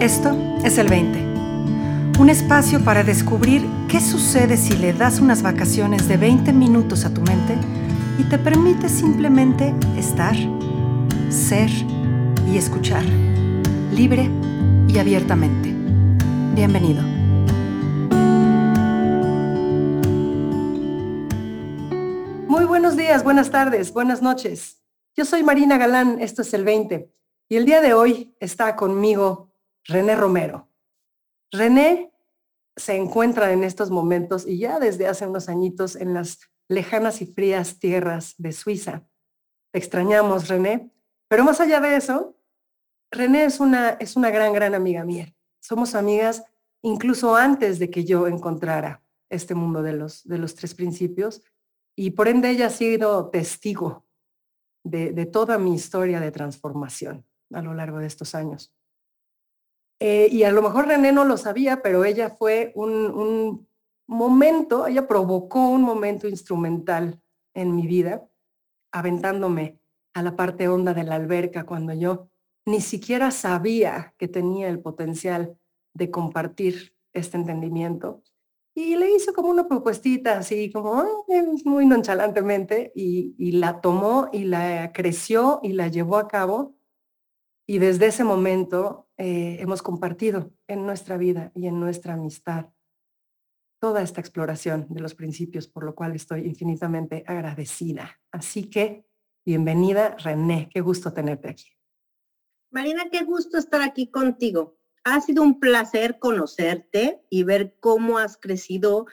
Esto es el 20. Un espacio para descubrir qué sucede si le das unas vacaciones de 20 minutos a tu mente y te permite simplemente estar, ser y escuchar, libre y abiertamente. Bienvenido. Muy buenos días, buenas tardes, buenas noches. Yo soy Marina Galán, esto es el 20. Y el día de hoy está conmigo René Romero. René se encuentra en estos momentos y ya desde hace unos añitos en las lejanas y frías tierras de Suiza. Te extrañamos, René. Pero más allá de eso, René es una, es una gran, gran amiga mía. Somos amigas incluso antes de que yo encontrara este mundo de los, de los tres principios y por ende ella ha sido testigo de, de toda mi historia de transformación a lo largo de estos años. Eh, y a lo mejor René no lo sabía, pero ella fue un, momento, ella provocó un momento instrumental en mi vida, aventándome a la parte honda de la alberca cuando yo ni siquiera sabía que tenía el potencial de compartir este entendimiento. Y le hizo como una propuestita así, como muy nonchalantemente, y la tomó y la creció y la llevó a cabo y desde ese momento eh, hemos compartido en nuestra vida y en nuestra amistad toda esta exploración de los principios, por lo cual estoy infinitamente agradecida. Así que, bienvenida, René, qué gusto tenerte aquí. Marina, qué gusto estar aquí contigo. Ha sido un placer conocerte y ver cómo has crecido,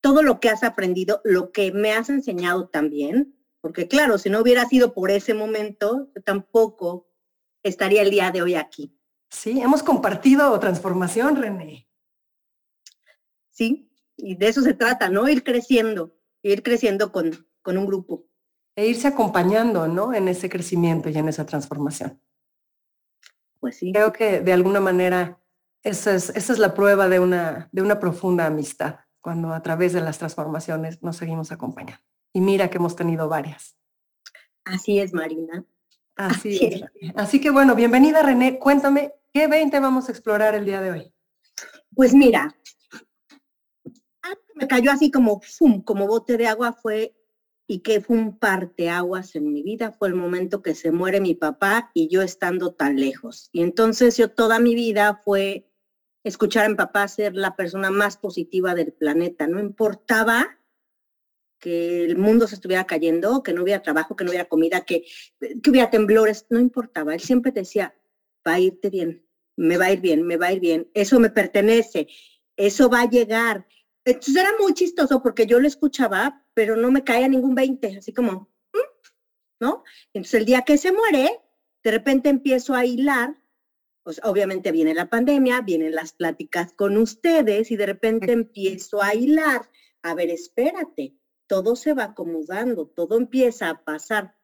todo lo que has aprendido, lo que me has enseñado también, porque claro, si no hubiera sido por ese momento, tampoco estaría el día de hoy aquí. Sí, hemos compartido transformación, René. Sí, y de eso se trata, ¿no? Ir creciendo, ir creciendo con, con un grupo. E irse acompañando, ¿no? En ese crecimiento y en esa transformación. Pues sí. Creo que de alguna manera esa es, esa es la prueba de una, de una profunda amistad, cuando a través de las transformaciones nos seguimos acompañando. Y mira que hemos tenido varias. Así es, Marina. Así, es. Así que bueno, bienvenida René. Cuéntame, ¿qué 20 vamos a explorar el día de hoy? Pues mira, me cayó así como, fum, como bote de agua fue y que fue un parteaguas en mi vida, fue el momento que se muere mi papá y yo estando tan lejos. Y entonces yo toda mi vida fue escuchar a mi papá ser la persona más positiva del planeta, no importaba que el mundo se estuviera cayendo, que no hubiera trabajo, que no hubiera comida, que, que hubiera temblores, no importaba. Él siempre decía, va a irte bien, me va a ir bien, me va a ir bien, eso me pertenece, eso va a llegar. Entonces era muy chistoso porque yo lo escuchaba, pero no me caía ningún 20, así como, mm", ¿no? Entonces el día que se muere, de repente empiezo a hilar, pues obviamente viene la pandemia, vienen las pláticas con ustedes y de repente empiezo a hilar, a ver, espérate, todo se va acomodando, todo empieza a pasar.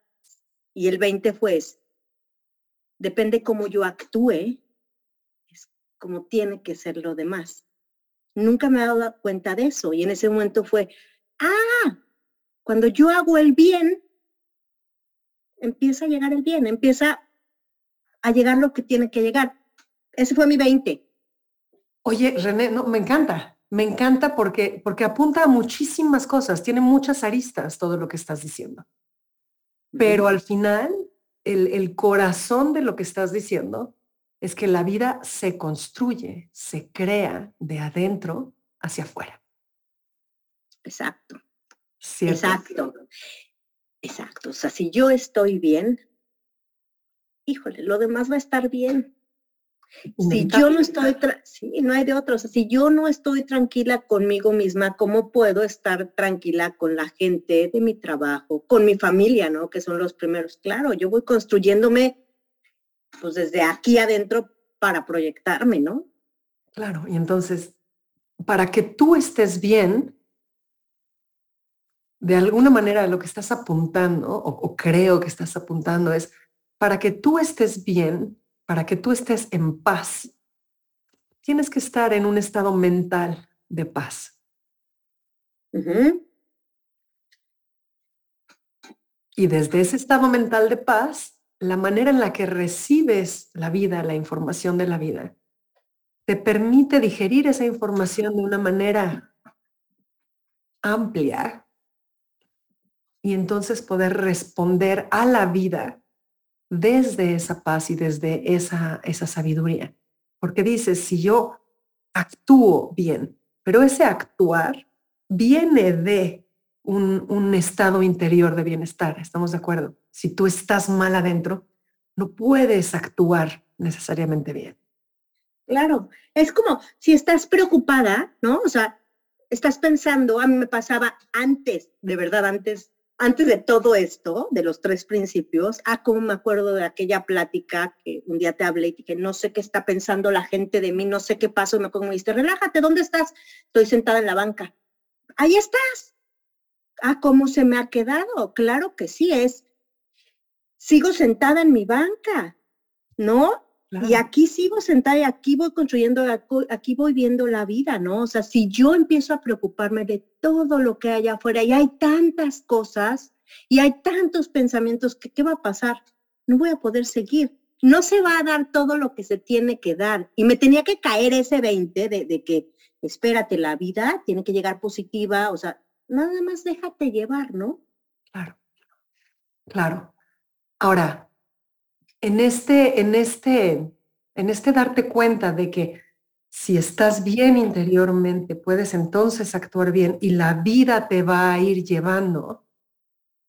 Y el 20 fue, depende cómo yo actúe, es como tiene que ser lo demás. Nunca me he dado cuenta de eso. Y en ese momento fue, ah, cuando yo hago el bien, empieza a llegar el bien, empieza a llegar lo que tiene que llegar. Ese fue mi 20. Oye, René, no, me encanta. Me encanta porque, porque apunta a muchísimas cosas, tiene muchas aristas todo lo que estás diciendo. Pero al final, el, el corazón de lo que estás diciendo es que la vida se construye, se crea de adentro hacia afuera. Exacto. Exacto. Exacto. O sea, si yo estoy bien, híjole, lo demás va a estar bien. Si yo no estoy, sí, no hay de otros. Si yo no estoy tranquila conmigo misma, ¿cómo puedo estar tranquila con la gente de mi trabajo, con mi familia, ¿no? Que son los primeros. Claro, yo voy construyéndome, pues desde aquí adentro para proyectarme, ¿no? Claro, y entonces, para que tú estés bien, de alguna manera lo que estás apuntando, o creo que estás apuntando, es para que tú estés bien, para que tú estés en paz, tienes que estar en un estado mental de paz. Y desde ese estado mental de paz, la manera en la que recibes la vida, la información de la vida, te permite digerir esa información de una manera amplia y entonces poder responder a la vida desde esa paz y desde esa, esa sabiduría. Porque dices, si yo actúo bien, pero ese actuar viene de un, un, estado interior de bienestar, ¿estamos de acuerdo? Si tú estás mal adentro, no puedes actuar necesariamente bien. Claro, es como si estás preocupada, ¿no? O sea, estás pensando, a mí me pasaba antes, de verdad, antes antes de todo esto, de los tres principios, ah, como me acuerdo de aquella plática que un día te hablé y que no sé qué está pensando la gente de mí, no sé qué pasó, me acuerdo, dijiste, relájate, ¿dónde estás? Estoy sentada en la banca. Ahí estás. Ah, ¿cómo se me ha quedado? Claro que sí, es, sigo sentada en mi banca, ¿no? Y aquí sigo sentada y aquí voy construyendo, aquí voy viendo la vida, ¿no? O sea, si yo empiezo a preocuparme de todo lo que hay afuera y hay tantas cosas y hay tantos pensamientos, que, ¿qué va a pasar? No voy a poder seguir. No se va a dar todo lo que se tiene que dar. Y me tenía que caer ese 20 de, de que, espérate, la vida tiene que llegar positiva, o sea, nada más déjate llevar, ¿no? Claro, claro. Ahora, en este, en este, en este darte cuenta de que si estás bien interiormente, puedes entonces actuar bien y la vida te va a ir llevando.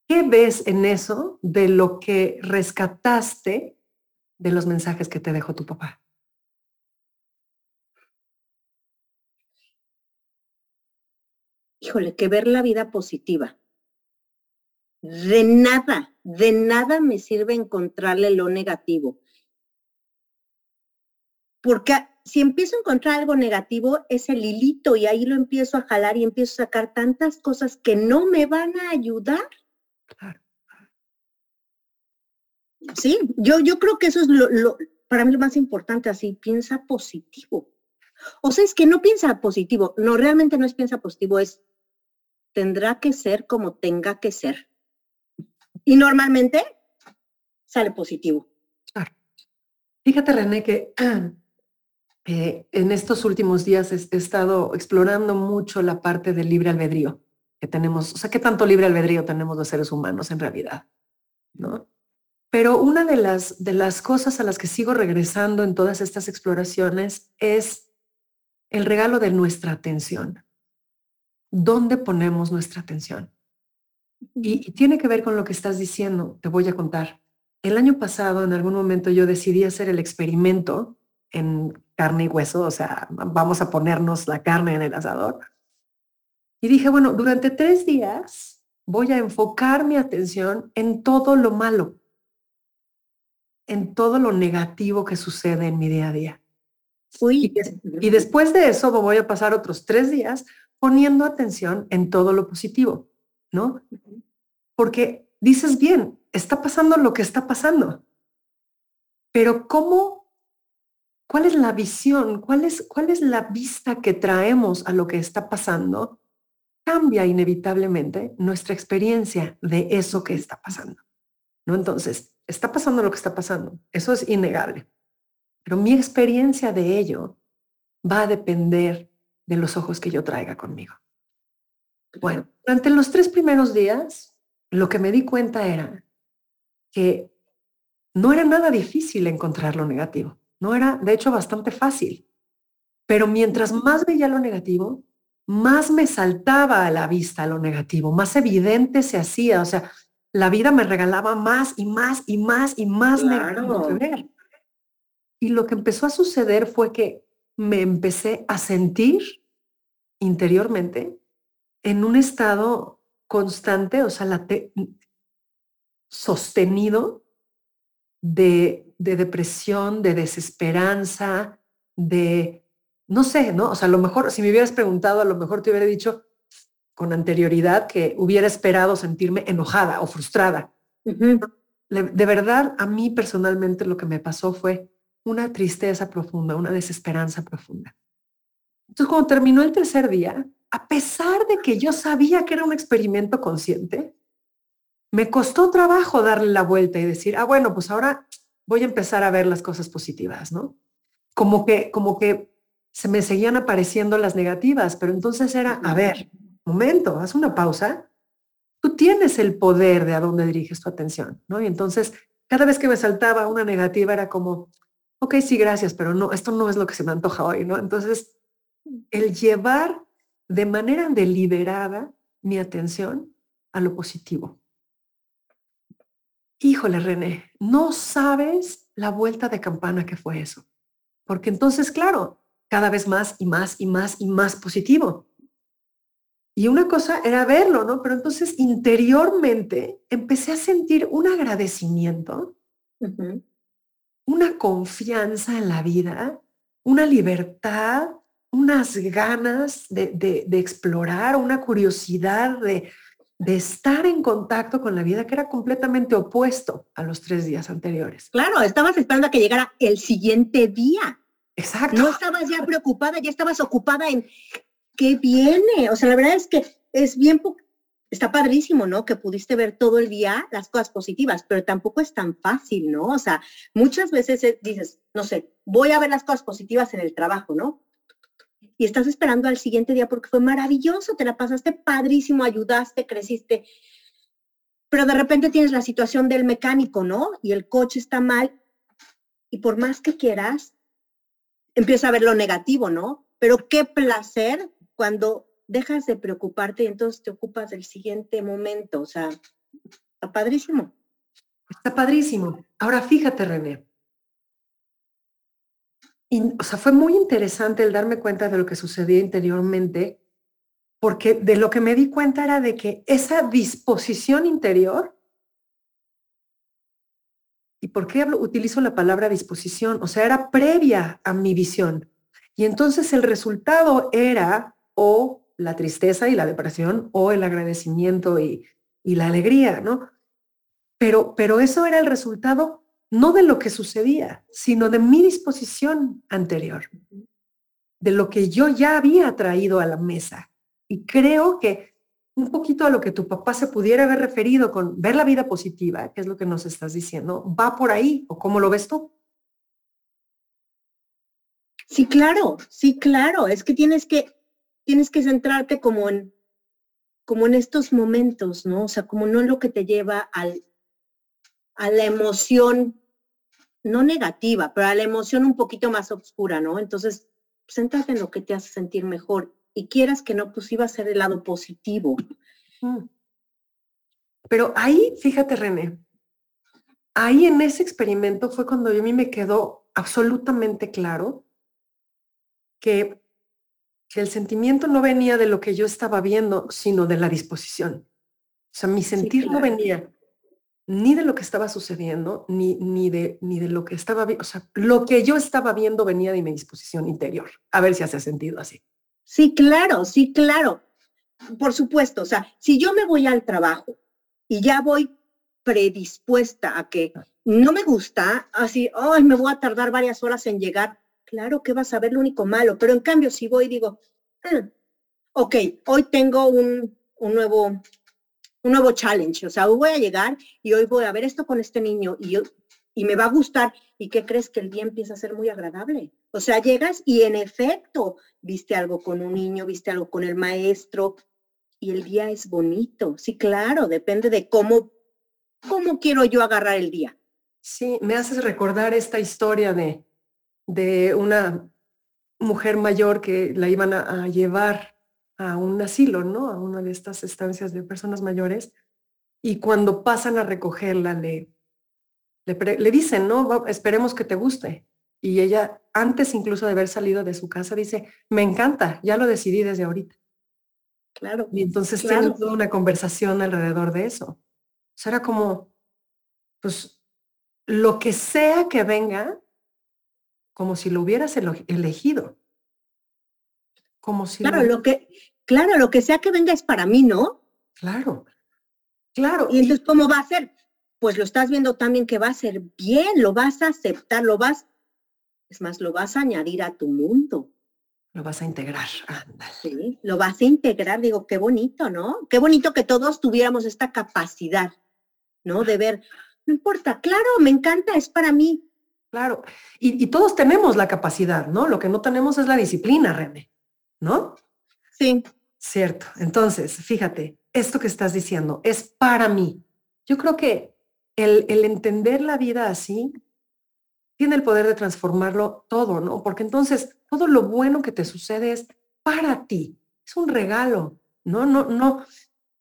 ¿Qué ves en eso de lo que rescataste de los mensajes que te dejó tu papá? Híjole, que ver la vida positiva. De nada, de nada me sirve encontrarle lo negativo. Porque si empiezo a encontrar algo negativo, es el hilito y ahí lo empiezo a jalar y empiezo a sacar tantas cosas que no me van a ayudar. Sí, yo, yo creo que eso es lo, para mí lo más importante, así, piensa positivo. O sea, es que no piensa positivo, no, realmente no es piensa positivo, es tendrá que ser como tenga que ser. Y normalmente sale positivo. Claro. Fíjate, René, que eh, en estos últimos días he, estado explorando mucho la parte del libre albedrío que tenemos. O sea, ¿qué tanto libre albedrío tenemos los seres humanos en realidad? ¿No? Pero una de las, de las cosas a las que sigo regresando en todas estas exploraciones es el regalo de nuestra atención. ¿Dónde ponemos nuestra atención? Y, tiene que ver con lo que estás diciendo, te voy a contar. El año pasado, en algún momento, yo decidí hacer el experimento en carne y hueso, o sea, vamos a ponernos la carne en el asador. Y dije, bueno, durante tres días voy a enfocar mi atención en todo lo malo, en todo lo negativo que sucede en mi día a día. Y, y después de eso voy a pasar otros tres días poniendo atención en todo lo positivo. ¿No? Porque dices bien, está pasando lo que está pasando, pero ¿cómo? ¿Cuál es la visión? ¿Cuál es, cuál es la vista que traemos a lo que está pasando? Cambia inevitablemente nuestra experiencia de eso que está pasando. ¿no? Entonces, está pasando lo que está pasando. Eso es innegable. Pero mi experiencia de ello va a depender de los ojos que yo traiga conmigo. Bueno, durante los tres primeros días, lo que me di cuenta era que no era nada difícil encontrar lo negativo. No era, de hecho, bastante fácil. Pero mientras más veía lo negativo, más me saltaba a la vista lo negativo, más evidente se hacía. O sea, la vida me regalaba más y más y más y más negativo que ver. Y lo que empezó a suceder fue que me empecé a sentir interiormente en un estado constante, o sea, sostenido de, de, depresión, de desesperanza, de, no sé, ¿no? O sea, a lo mejor, si me hubieras preguntado, a lo mejor te hubiera dicho con anterioridad que hubiera esperado sentirme enojada o frustrada. De verdad, a mí personalmente lo que me pasó fue una tristeza profunda, una desesperanza profunda. Entonces, cuando terminó el tercer día, a pesar de que yo sabía que era un experimento consciente, me costó trabajo darle la vuelta y decir, ah, bueno, pues ahora voy a empezar a ver las cosas positivas, ¿no? Como que, como que se me seguían apareciendo las negativas, pero entonces era, a ver, momento, haz una pausa. Tú tienes el poder de a dónde diriges tu atención, ¿no? Y entonces, cada vez que me saltaba una negativa era como, ok, sí, gracias, pero no, esto no es lo que se me antoja hoy, ¿no? Entonces, el llevar de manera deliberada mi atención a lo positivo. Híjole, René, no sabes la vuelta de campana que fue eso. Porque entonces, claro, cada vez más y más y más y más positivo. Y una cosa era verlo, ¿no? Pero entonces interiormente empecé a sentir un agradecimiento, una confianza en la vida, una libertad, unas ganas de, explorar, una curiosidad de, de estar en contacto con la vida que era completamente opuesto a los tres días anteriores. Claro, estabas esperando a que llegara el siguiente día. Exacto. No estabas ya preocupada, ya estabas ocupada en qué viene. O sea, la verdad es que es bien, está padrísimo, ¿no? Que pudiste ver todo el día las cosas positivas, pero tampoco es tan fácil, ¿no? O sea, muchas veces dices, no sé, voy a ver las cosas positivas en el trabajo, ¿no? Y estás esperando al siguiente día porque fue maravilloso, te la pasaste padrísimo, ayudaste, creciste. Pero de repente tienes la situación del mecánico, ¿no? Y el coche está mal. Y por más que quieras, empieza a ver lo negativo, ¿no? Pero qué placer cuando dejas de preocuparte y entonces te ocupas del siguiente momento. O sea, está padrísimo. Está padrísimo. Ahora fíjate, René. O sea, fue muy interesante el darme cuenta de lo que sucedía interiormente, porque de lo que me di cuenta era de que esa disposición interior, ¿y por qué utilizo la palabra disposición? O sea, era previa a mi visión. Y entonces el resultado era o la tristeza y la depresión o el agradecimiento y, la alegría, ¿no? Pero, pero eso era el resultado no de lo que sucedía, sino de mi disposición anterior, de lo que yo ya había traído a la mesa. Y creo que un poquito a lo que tu papá se pudiera haber referido con ver la vida positiva, que es lo que nos estás diciendo, va por ahí, o cómo lo ves tú. Sí, claro, sí, claro. Es que tienes que, tienes que centrarte como en, como en estos momentos, ¿no? O sea, como no en lo que te lleva al, a la emoción, no negativa, pero a la emoción un poquito más oscura, ¿no? Entonces, céntrate en lo que te hace sentir mejor y quieras que no, pues iba a ser el lado positivo. Mm. Pero ahí, fíjate, René, ahí en ese experimento fue cuando a mí me quedó absolutamente claro que que el sentimiento no venía de lo que yo estaba viendo, sino de la disposición. O sea, mi sentir no venía ni de lo que estaba sucediendo, ni, ni, de, ni de lo que estaba viendo. O sea, lo que yo estaba viendo venía de mi disposición interior. A ver si hace sentido así. Sí, claro, sí, claro. Por supuesto, o sea, si yo me voy al trabajo y ya voy predispuesta a que ah. no me gusta, así, ay, me voy a tardar varias horas en llegar, claro que vas a ver lo único malo, pero en cambio si voy y digo, ah, ok, hoy tengo un, un, nuevo, un nuevo challenge, o sea, hoy voy a llegar y hoy voy a ver esto con este niño y, y me va a gustar, ¿y qué crees que el día empieza a ser muy agradable? O sea, llegas y en efecto viste algo con un niño, viste algo con el maestro y el día es bonito. Sí, claro, depende de cómo, cómo quiero yo agarrar el día. Sí, me haces recordar esta historia de, de una mujer mayor que la iban a, llevar a un asilo, ¿no? A una de estas estancias de personas mayores. Y cuando pasan a recogerla, le, le, dicen, ¿no? Esperemos que te guste. Y ella, antes incluso de haber salido de su casa, dice, me encanta, ya lo decidí desde ahorita. Claro. Y entonces tienen toda una conversación alrededor de eso. O sea, era como, pues, lo que sea que venga, como si lo hubieras elegido. Como si claro, lo, que, claro, lo que sea que venga es para mí, ¿no? Claro, claro. Y entonces, ¿cómo va a ser? Pues lo estás viendo también que va a ser bien, lo vas a aceptar, lo vas, es más, lo vas a añadir a tu mundo. Lo vas a integrar, Sí, lo vas a integrar, digo, qué bonito, ¿no? Qué bonito que todos tuviéramos esta capacidad, ¿no? De ver, no importa, claro, me encanta, es para mí, Claro. Y, y, todos tenemos la capacidad, ¿no? Lo que no tenemos es la disciplina, René, ¿no? Sí. Cierto. Entonces, fíjate, esto que estás diciendo es para mí. Yo creo que el, el entender la vida así tiene el poder de transformarlo todo, ¿no? Porque entonces todo lo bueno que te sucede es para ti, es un regalo, ¿no? No, no,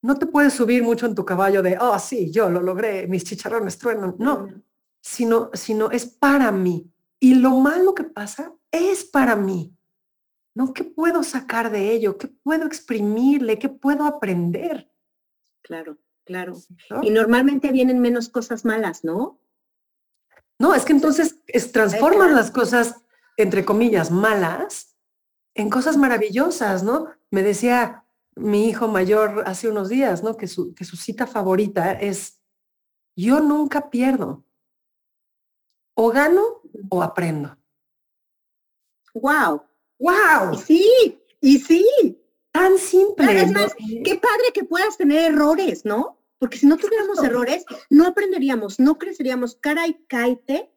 no te puedes subir mucho en tu caballo de, oh, sí, yo lo logré, mis chicharrones truenan. No, sino, sino es para mí. Y lo malo que pasa es para mí. ¿No? ¿Qué puedo sacar de ello? ¿Qué puedo exprimirle? ¿Qué puedo aprender? Claro, claro. Y normalmente vienen menos cosas malas, ¿no? No, es que entonces es, transforman las cosas, entre comillas, malas en cosas maravillosas, ¿no? Me decía mi hijo mayor hace unos días, ¿no? Que su, que su cita favorita es, yo nunca pierdo. O gano o aprendo. ¡Wow! ¡Wow! Y sí, y sí. Tan simple. Es más, qué padre que puedas tener errores, ¿no? Porque si no tuviéramos errores, no aprenderíamos, no creceríamos. Caray, cáete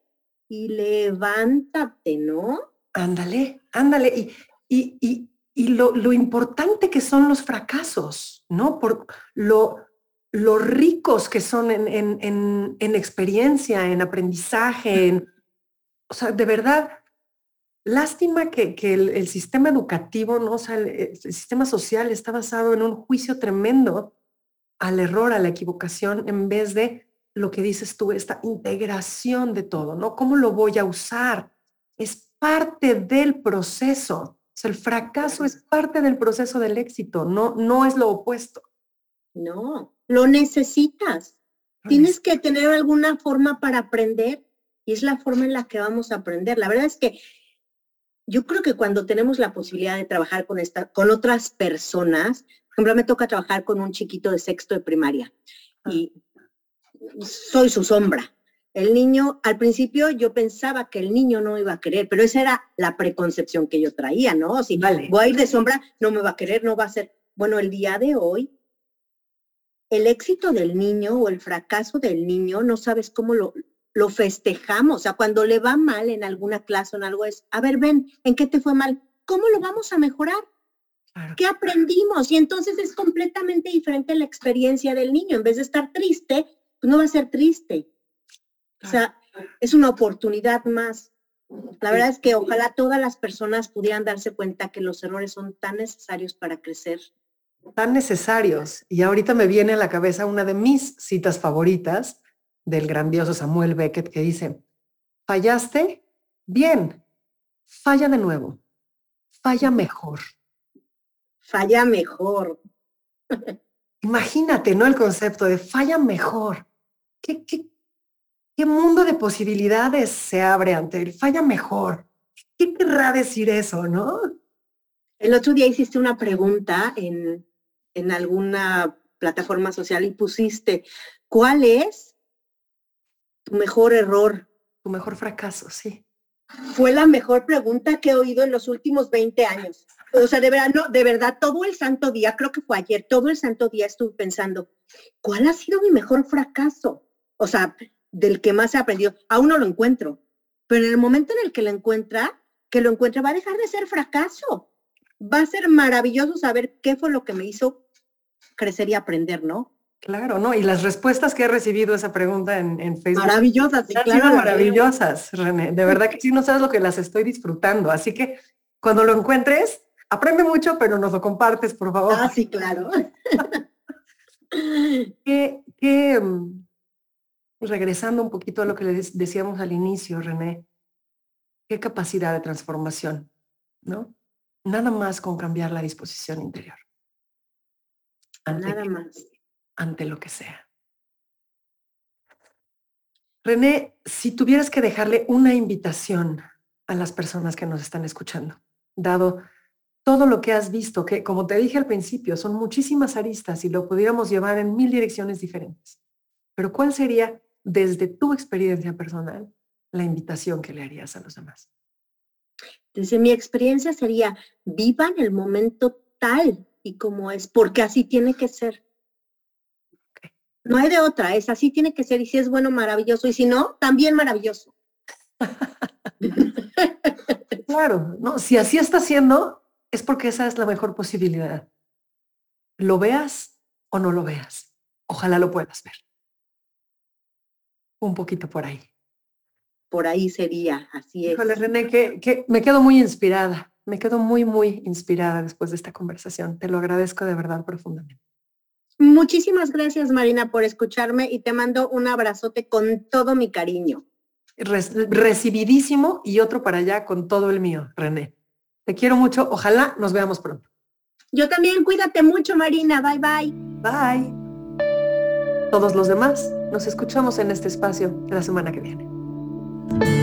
y levántate, ¿no? Ándale, ándale. Y, y, y, y lo, lo, importante que son los fracasos, ¿no? Por lo, lo ricos que son en, en, en, en experiencia, en aprendizaje, en, o sea, de verdad, lástima que, que el, el, sistema educativo, ¿no? O sea, el, el, sistema social está basado en un juicio tremendo al error, a la equivocación, en vez de lo que dices tú, esta integración de todo, ¿no? ¿Cómo lo voy a usar? Es parte del proceso. O sea, el fracaso es parte del proceso del éxito, no, no es lo opuesto. No, lo necesitas. Tienes que tener alguna forma para aprender y es la forma en la que vamos a aprender. La verdad es que yo creo que cuando tenemos la posibilidad de trabajar con, esta, con otras personas, por ejemplo, me toca trabajar con un chiquito de sexto de primaria ah. y soy su sombra. El niño, al principio yo pensaba que el niño no iba a querer, pero esa era la preconcepción que yo traía, ¿no? Si vale. voy a ir de sombra, no me va a querer, no va a ser. Bueno, el día de hoy el éxito del niño o el fracaso del niño, no sabes cómo lo, lo festejamos. O sea, cuando le va mal en alguna clase o en algo es, a ver, ven, ¿en qué te fue mal? ¿Cómo lo vamos a mejorar? Claro. ¿Qué aprendimos? Y entonces es completamente diferente la experiencia del niño. En vez de estar triste, pues no va a ser triste. O sea, es una oportunidad más. La verdad es que ojalá todas las personas pudieran darse cuenta que los errores son tan necesarios para crecer tan necesarios. Y ahorita me viene a la cabeza una de mis citas favoritas del grandioso Samuel Beckett que dice, fallaste, bien, falla de nuevo, falla mejor. Falla mejor. Imagínate, ¿no? El concepto de falla mejor. ¿Qué, qué, qué mundo de posibilidades se abre ante él? Falla mejor. ¿Qué querrá decir eso, no? El otro día hiciste una pregunta en, en alguna plataforma social y pusiste, ¿cuál es tu mejor error? Tu mejor fracaso, sí. Fue la mejor pregunta que he oído en los últimos 20 años. O sea, de verdad, no, de verdad, todo el santo día, creo que fue ayer, todo el santo día estuve pensando, ¿cuál ha sido mi mejor fracaso? O sea, del que más he aprendido. Aún no lo encuentro, pero en el momento en el que lo encuentra, que lo encuentre, va a dejar de ser fracaso. Va a ser maravilloso saber qué fue lo que me hizo crecer y aprender, ¿no? Claro, ¿no? Y las respuestas que he recibido a esa pregunta en, en Facebook. Maravillosas, sí, claro. Maravillosas, René. De verdad que sí, no sabes lo que las estoy disfrutando. Así que cuando lo encuentres, aprende mucho, pero nos lo compartes, por favor. Ah, sí, claro. que, que, mm, regresando un poquito a lo que le decíamos al inicio, René, qué capacidad de transformación, ¿no? Nada más con cambiar la disposición interior. Ante Nada más. Ante lo que sea. René, si tuvieras que dejarle una invitación a las personas que nos están escuchando, dado todo lo que has visto, que como te dije al principio, son muchísimas aristas y lo pudiéramos llevar en mil direcciones diferentes. Pero ¿cuál sería, desde tu experiencia personal, la invitación que le harías a los demás? Desde mi experiencia sería, vivan el momento tal y como es, porque así tiene que ser. No hay de otra, es así tiene que ser, y si es bueno, maravilloso, y si no, también maravilloso. claro, no, si así está haciendo, es porque esa es la mejor posibilidad. Lo veas o no lo veas. Ojalá lo puedas ver. Un poquito por ahí. Por ahí sería, así es. Híjole, René, que, que me quedo muy inspirada. Me quedo muy, muy inspirada después de esta conversación. Te lo agradezco de verdad profundamente. Muchísimas gracias, Marina, por escucharme y te mando un abrazote con todo mi cariño. recibidísimo y otro para allá con todo el mío, René. Te quiero mucho. Ojalá nos veamos pronto. Yo también, cuídate mucho, Marina. Bye, bye. Bye. Todos los demás, nos escuchamos en este espacio la semana que viene.